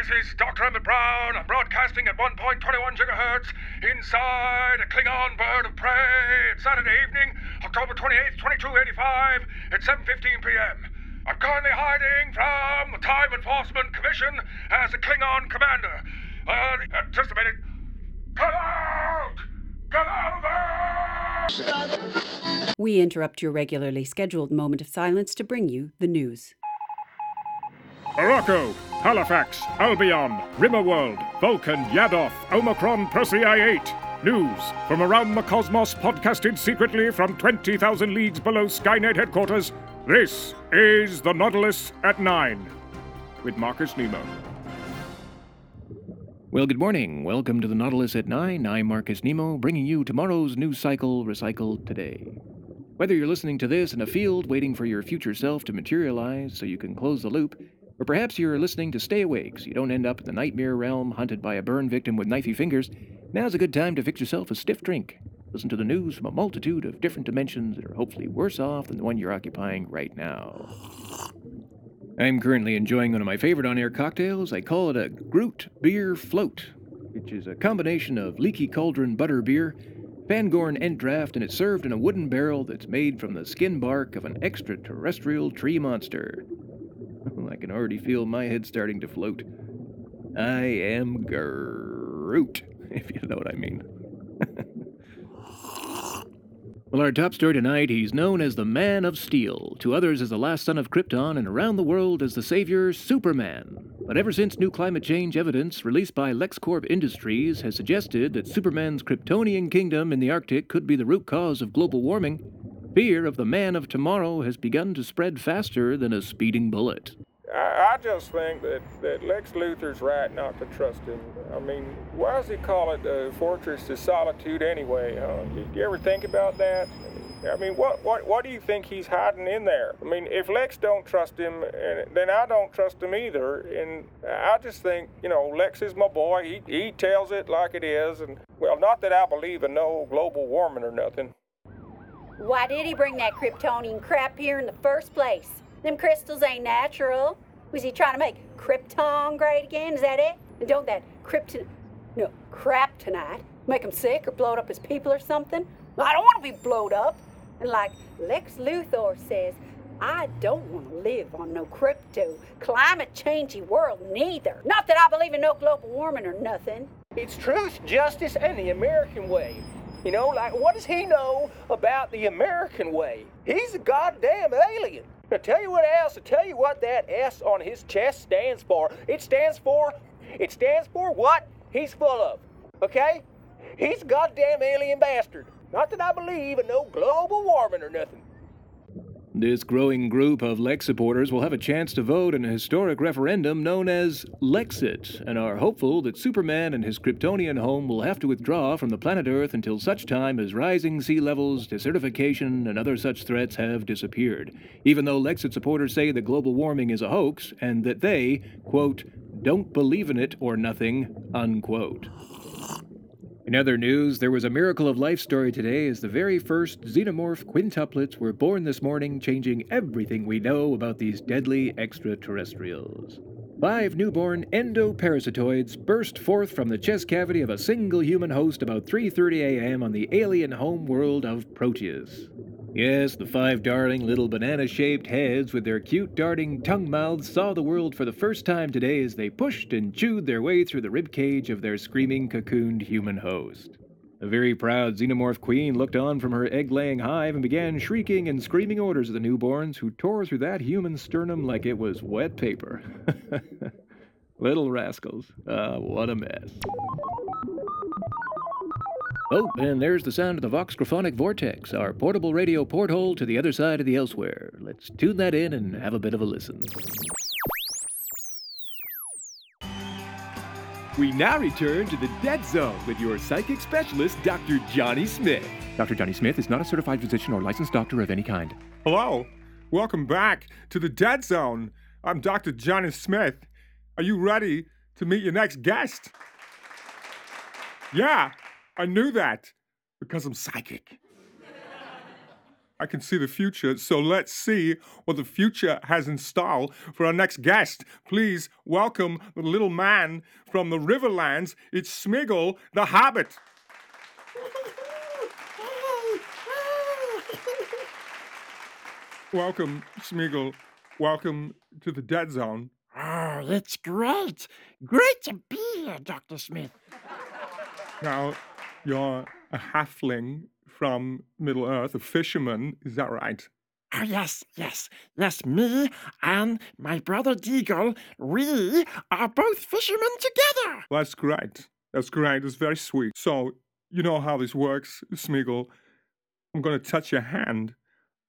This is Dr. Emmett Brown. I'm broadcasting at 1.21 gigahertz inside a Klingon bird of prey. It's Saturday evening, October 28th, 2285 at 7.15 p.m. I'm currently hiding from the Time Enforcement Commission as a Klingon commander. Uh, just a minute. Come out! Come out of there! We interrupt your regularly scheduled moment of silence to bring you the news. Morocco, Halifax, Albion, Rimmerworld, Vulcan, Yadoth, Omicron, Persei 8. News from around the cosmos, podcasted secretly from 20,000 leagues below Skynet headquarters. This is the Nautilus at 9 with Marcus Nemo. Well, good morning. Welcome to the Nautilus at 9. I'm Marcus Nemo, bringing you tomorrow's news cycle recycled today. Whether you're listening to this in a field waiting for your future self to materialize so you can close the loop, or perhaps you're listening to stay awake so you don't end up in the nightmare realm hunted by a burn victim with knifey fingers, now's a good time to fix yourself a stiff drink. Listen to the news from a multitude of different dimensions that are hopefully worse off than the one you're occupying right now. I'm currently enjoying one of my favorite on air cocktails. I call it a Groot Beer Float, which is a combination of leaky cauldron butter beer, Fangorn Ent Draft, and it's served in a wooden barrel that's made from the skin bark of an extraterrestrial tree monster. Can already feel my head starting to float. I am Groot, if you know what I mean. well, our top story tonight he's known as the Man of Steel, to others as the last son of Krypton, and around the world as the savior Superman. But ever since new climate change evidence released by LexCorp Industries has suggested that Superman's Kryptonian kingdom in the Arctic could be the root cause of global warming, fear of the man of tomorrow has begun to spread faster than a speeding bullet. I, I just think that, that Lex Luthor's right not to trust him. I mean, why does he call it the Fortress of Solitude anyway? Huh? You, you ever think about that? I mean, what, what, what do you think he's hiding in there? I mean, if Lex don't trust him, then I don't trust him either. And I just think, you know, Lex is my boy. He, he tells it like it is. And, well, not that I believe in no global warming or nothing. Why did he bring that Kryptonian crap here in the first place? Them crystals ain't natural. Was he trying to make Krypton great again? Is that it? And don't that Krypton, no, crap tonight make him sick or blow up his people or something? I don't want to be blowed up. And like Lex Luthor says, I don't want to live on no crypto, climate changey world neither. Not that I believe in no global warming or nothing. It's truth, justice, and the American way. You know, like what does he know about the American way? He's a goddamn alien. Now tell you what else, I tell you what that S on his chest stands for. It stands for, it stands for what he's full of. Okay? He's a goddamn alien bastard. Not that I believe in no global warming or nothing. This growing group of Lex supporters will have a chance to vote in a historic referendum known as Lexit, and are hopeful that Superman and his Kryptonian home will have to withdraw from the planet Earth until such time as rising sea levels, desertification, and other such threats have disappeared. Even though Lexit supporters say that global warming is a hoax and that they, quote, don't believe in it or nothing, unquote. In other news, there was a miracle of life story today as the very first xenomorph quintuplets were born this morning, changing everything we know about these deadly extraterrestrials. Five newborn endoparasitoids burst forth from the chest cavity of a single human host about 3:30 a.m. on the alien home world of Proteus. Yes, the five darling little banana shaped heads with their cute darting tongue mouths saw the world for the first time today as they pushed and chewed their way through the rib cage of their screaming cocooned human host. A very proud xenomorph queen looked on from her egg laying hive and began shrieking and screaming orders at the newborns, who tore through that human sternum like it was wet paper. Little rascals. Ah, what a mess. Oh, and there's the sound of the Vox Graphonic Vortex, our portable radio porthole to the other side of the elsewhere. Let's tune that in and have a bit of a listen. We now return to the Dead Zone with your psychic specialist, Dr. Johnny Smith. Dr. Johnny Smith is not a certified physician or licensed doctor of any kind. Hello. Welcome back to the Dead Zone. I'm Dr. Johnny Smith. Are you ready to meet your next guest? Yeah, I knew that because I'm psychic. I can see the future, so let's see what the future has in store for our next guest. Please welcome the little man from the Riverlands. It's Sméagol the Hobbit. Welcome, Sméagol. Welcome to the Dead Zone. Oh, it's great. Great to be here, Dr. Smith. Now, you're a halfling from Middle Earth, a fisherman, is that right? Oh, yes, yes, yes, me and my brother Déagol, we are both fishermen together. That's great. That's great. It's very sweet. So, you know how this works, Sméagol. I'm going to touch your hand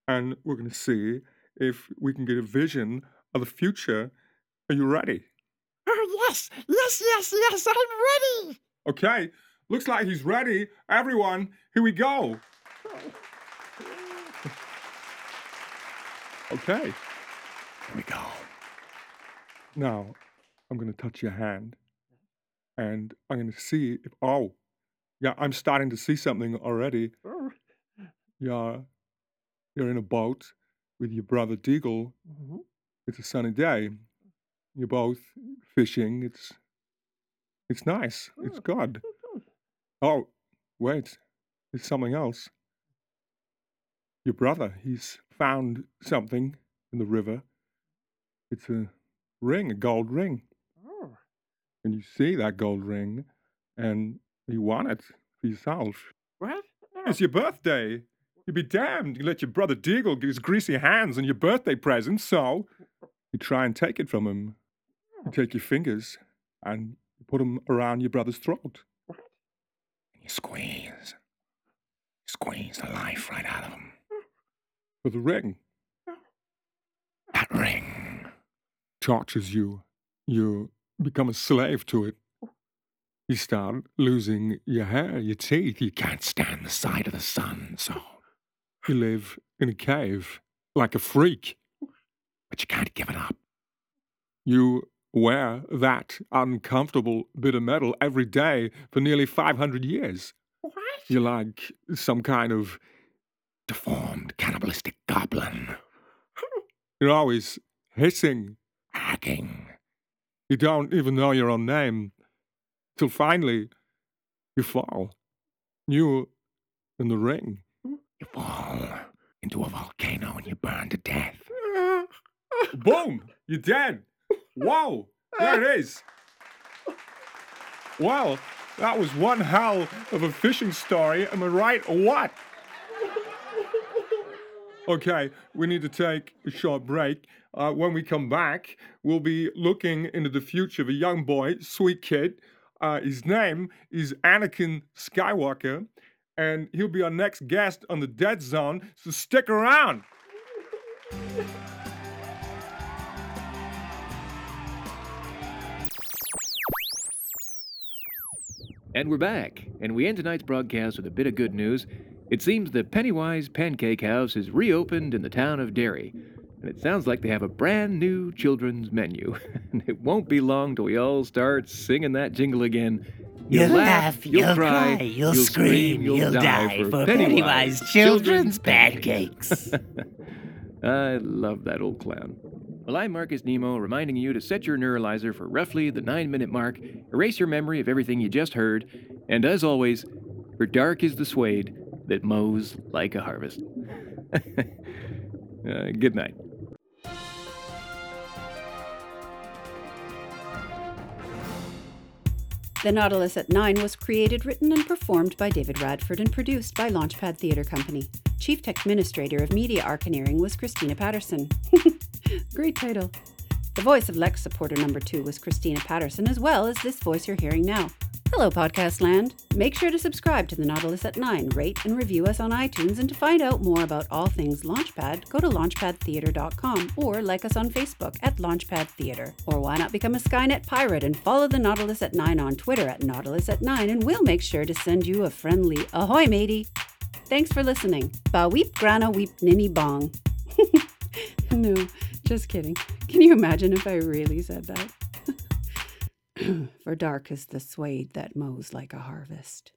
and we're going to see if we can get a vision of the future. Are you ready? Oh, yes, yes, yes, yes, I'm ready. Okay, looks like he's ready. Everyone, here we go. Okay, Here we go. now I'm going to touch your hand and I'm going to see if. Oh, yeah, I'm starting to see something already. You're, you're in a boat with your brother Déagol. Mhm. It's a sunny day. You're both fishing. It's it's nice. It's good. Oh, wait. it's something else. Your brother, he's found something in the river. It's a ring, a gold ring. Oh, And you see that gold ring and you want it for yourself. what? It's oh. your birthday. You'd be damned. You let your brother Déagol get his greasy hands on your birthday present, so you try and take it from him. You oh. take your fingers and put them around your brother's throat. Squeeze. Squeeze the life right out of him. With the ring That ring. tortures you. You become a slave to it. You start losing your hair, your teeth. You Can't stand the sight of the sun, so. You live in a cave like a freak. But you can't give it up. You wear that uncomfortable bit of metal every day for nearly 500 years. What? You're like some kind of. Deformed, cannibalistic goblin. You're always hissing. Hacking. You don't even know your own name. Till finally, you fall. You in the ring. You fall into a volcano and you burn to death. Boom! You're dead. Whoa! There it is. Well, that was one hell of a fishing story. Am I right or what? Okay, we need to take a short break. Uh, when we come back, we'll be looking into the future of a young boy, sweet kid. Uh, his name is Anakin Skywalker, and he'll be our next guest on the Dead Zone, so stick around. And we're back, and we end tonight's broadcast with a bit of good news. It seems the Pennywise Pancake House is reopened in the town of Derry, and it sounds like they have a brand new children's menu. and it won't be long till we all start singing that jingle again. You'll laugh, you'll cry, you'll scream, you'll die for Pennywise Children's Pancakes. I love that old clown. Well, I'm Marcus Nemo, reminding you to set your neuralizer for roughly the nine minute mark, erase your memory of everything you just heard, and as always, for dark is the suede that mows like a harvest. uh, good night. The Nautilus at Nine was created, written, and performed by David Radford and produced by Launchpad Theatre Company. Chief Tech Administrator of Media Arcaneering was Christina Patterson. Great title. The voice of Lex supporter number two was Christina Patterson, as well as this voice you're hearing now. Hello, Podcast Land. Make sure to subscribe to The Nautilus at 9, rate and review us on iTunes, and to find out more about all things Launchpad, go to launchpadtheater.com or like us on Facebook at Launchpad Theater. Or why not become a Skynet pirate and follow The Nautilus at 9 on Twitter at Nautilus at 9, and we'll make sure to send you a friendly ahoy, matey. Thanks for listening. Ba weep grana weep ninny bong. no, just kidding. Can you imagine if I really said that? For dark is the suede that mows like a harvest.